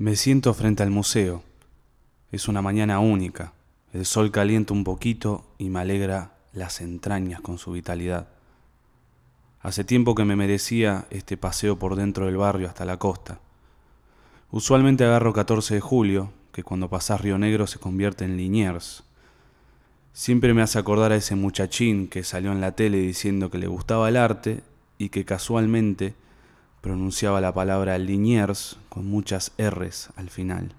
Me siento frente al museo. Es una mañana única. El sol calienta un poquito y me alegra las entrañas con su vitalidad. Hace tiempo que me merecía este paseo por dentro del barrio hasta la costa. Usualmente agarro 14 de julio, que cuando pasás Río Negro se convierte en Liniers. Siempre me hace acordar a ese muchachín que salió en la tele diciendo que le gustaba el arte y que casualmente pronunciaba la palabra Liniers con muchas R's al final.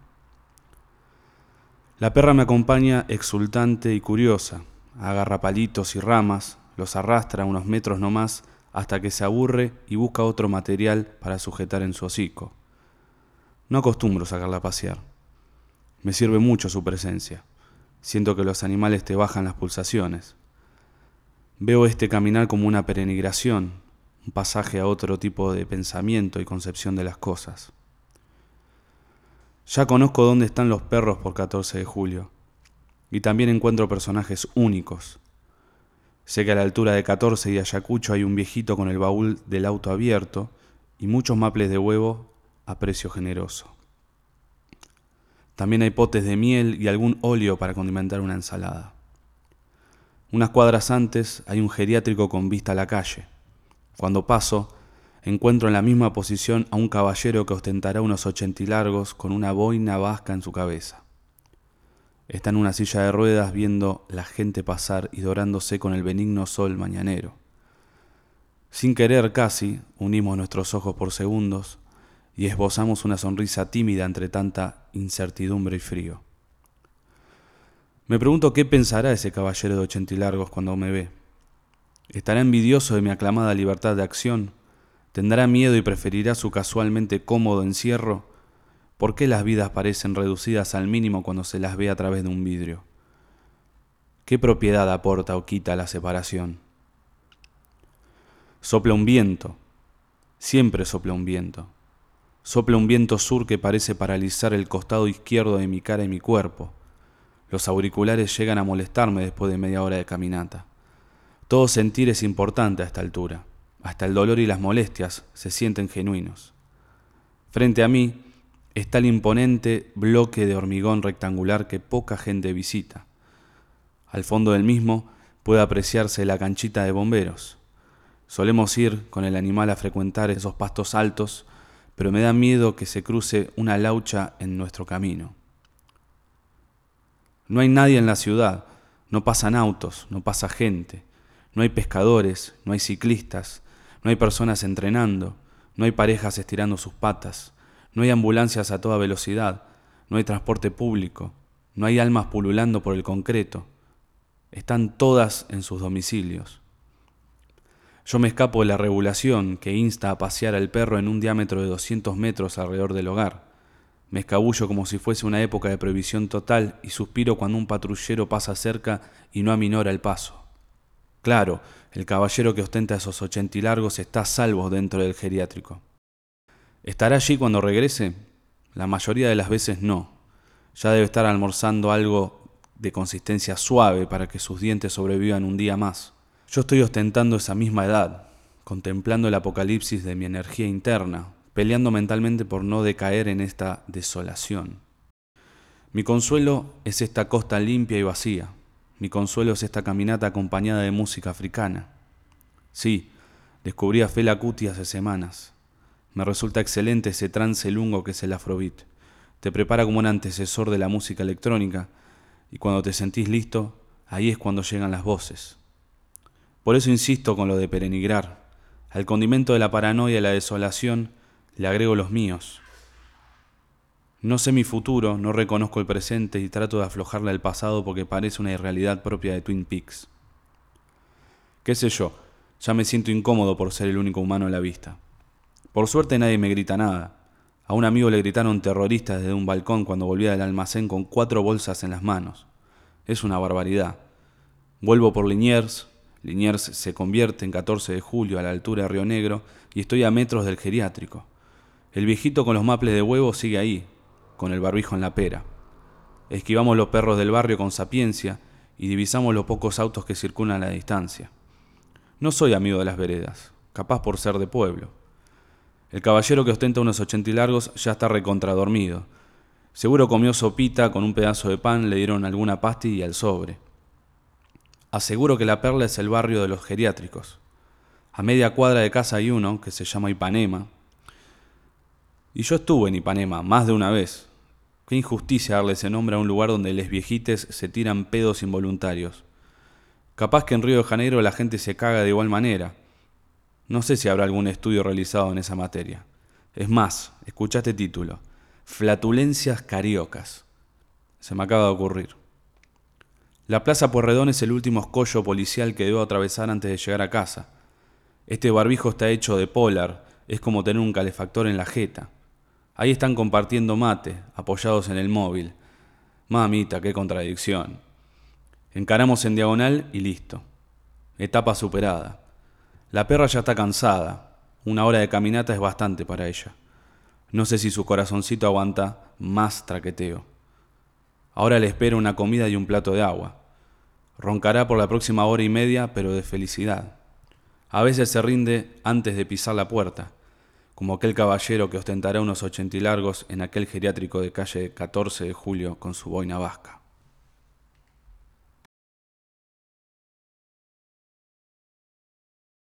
La perra me acompaña exultante y curiosa, agarra palitos y ramas, los arrastra unos metros no más hasta que se aburre y busca otro material para sujetar en su hocico. No acostumbro sacarla a pasear. Me sirve mucho su presencia. Siento que los animales te bajan las pulsaciones. Veo este caminar como una peregrinación, pasaje a otro tipo de pensamiento y concepción de las cosas. Ya conozco dónde están los perros por 14 de julio, y también encuentro personajes únicos. Sé que a la altura de 14 y Ayacucho hay un viejito con el baúl del auto abierto y muchos maples de huevo a precio generoso. También hay potes de miel y algún óleo para condimentar una ensalada. Unas cuadras antes hay un geriátrico con vista a la calle. Cuando paso, encuentro en la misma posición a un caballero que ostentará unos ochenta y largos con una boina vasca en su cabeza. Está en una silla de ruedas viendo la gente pasar y dorándose con el benigno sol mañanero. Sin querer casi, unimos nuestros ojos por segundos y esbozamos una sonrisa tímida entre tanta incertidumbre y frío. Me pregunto qué pensará ese caballero de ochenta y largos cuando me ve. ¿Estará envidioso de mi aclamada libertad de acción? ¿Tendrá miedo y preferirá su casualmente cómodo encierro? ¿Por qué las vidas parecen reducidas al mínimo cuando se las ve a través de un vidrio? ¿Qué propiedad aporta o quita la separación? Sopla un viento, siempre sopla un viento. Sopla un viento sur que parece paralizar el costado izquierdo de mi cara y mi cuerpo. Los auriculares llegan a molestarme después de media hora de caminata. Todo sentir es importante a esta altura. Hasta el dolor y las molestias se sienten genuinos. Frente a mí está el imponente bloque de hormigón rectangular que poca gente visita. Al fondo del mismo puede apreciarse la canchita de bomberos. Solemos ir con el animal a frecuentar esos pastos altos, pero me da miedo que se cruce una laucha en nuestro camino. No hay nadie en la ciudad, no pasan autos, no pasa gente. No hay pescadores, no hay ciclistas, no hay personas entrenando, no hay parejas estirando sus patas, no hay ambulancias a toda velocidad, no hay transporte público, no hay almas pululando por el concreto. Están todas en sus domicilios. Yo me escapo de la regulación que insta a pasear al perro en un diámetro de 200 metros alrededor del hogar. Me escabullo como si fuese una época de prohibición total y suspiro cuando un patrullero pasa cerca y no aminora el paso. Claro, el caballero que ostenta esos ochenta y largos está salvo dentro del geriátrico. ¿Estará allí cuando regrese? La mayoría de las veces no. Ya debe estar almorzando algo de consistencia suave para que sus dientes sobrevivan un día más. Yo estoy ostentando esa misma edad, contemplando el apocalipsis de mi energía interna, peleando mentalmente por no decaer en esta desolación. Mi consuelo es esta costa limpia y vacía, mi consuelo es esta caminata acompañada de música africana. Sí, descubrí a Fela Kuti hace semanas. Me resulta excelente ese trance lungo que es el afrobeat. Te prepara como un antecesor de la música electrónica y cuando te sentís listo, ahí es cuando llegan las voces. Por eso insisto con lo de perenigrar. Al condimento de la paranoia y la desolación le agrego los míos. No sé mi futuro, no reconozco el presente y trato de aflojarle al pasado porque parece una irrealidad propia de Twin Peaks. ¿Qué sé yo? Ya me siento incómodo por ser el único humano a la vista. Por suerte nadie me grita nada. A un amigo le gritaron terroristas desde un balcón cuando volvía del almacén con cuatro bolsas en las manos. Es una barbaridad. Vuelvo por Liniers. Liniers se convierte en 14 de julio a la altura de Río Negro y estoy a metros del geriátrico. El viejito con los maples de huevo sigue ahí, con el barbijo en la pera. Esquivamos los perros del barrio con sapiencia y divisamos los pocos autos que circulan a la distancia. No soy amigo de las veredas, capaz por ser de pueblo. El caballero que ostenta unos ochenta y largos ya está recontradormido. Seguro comió sopita con un pedazo de pan, le dieron alguna pasti y al sobre. Aseguro que la perla es el barrio de los geriátricos. A media cuadra de casa hay uno que se llama Ipanema. Y yo estuve en Ipanema más de una vez. Qué injusticia darle ese nombre a un lugar donde les viejites se tiran pedos involuntarios. Capaz que en Río de Janeiro la gente se caga de igual manera. No sé si habrá algún estudio realizado en esa materia. Es más, escucha este título. Flatulencias cariocas. Se me acaba de ocurrir. La Plaza Puerredón es el último escollo policial que debo atravesar antes de llegar a casa. Este barbijo está hecho de polar, es como tener un calefactor en la jeta. Ahí están compartiendo mate, apoyados en el móvil. Mamita, qué contradicción. Encaramos en diagonal y listo. Etapa superada. La perra ya está cansada. Una hora de caminata es bastante para ella. No sé si su corazoncito aguanta más traqueteo. Ahora le espero una comida y un plato de agua. Roncará por la próxima hora y media, pero de felicidad. A veces se rinde antes de pisar la puerta, como aquel caballero que ostentará unos ochenta y largos en aquel geriátrico de calle 14 de julio con su boina vasca.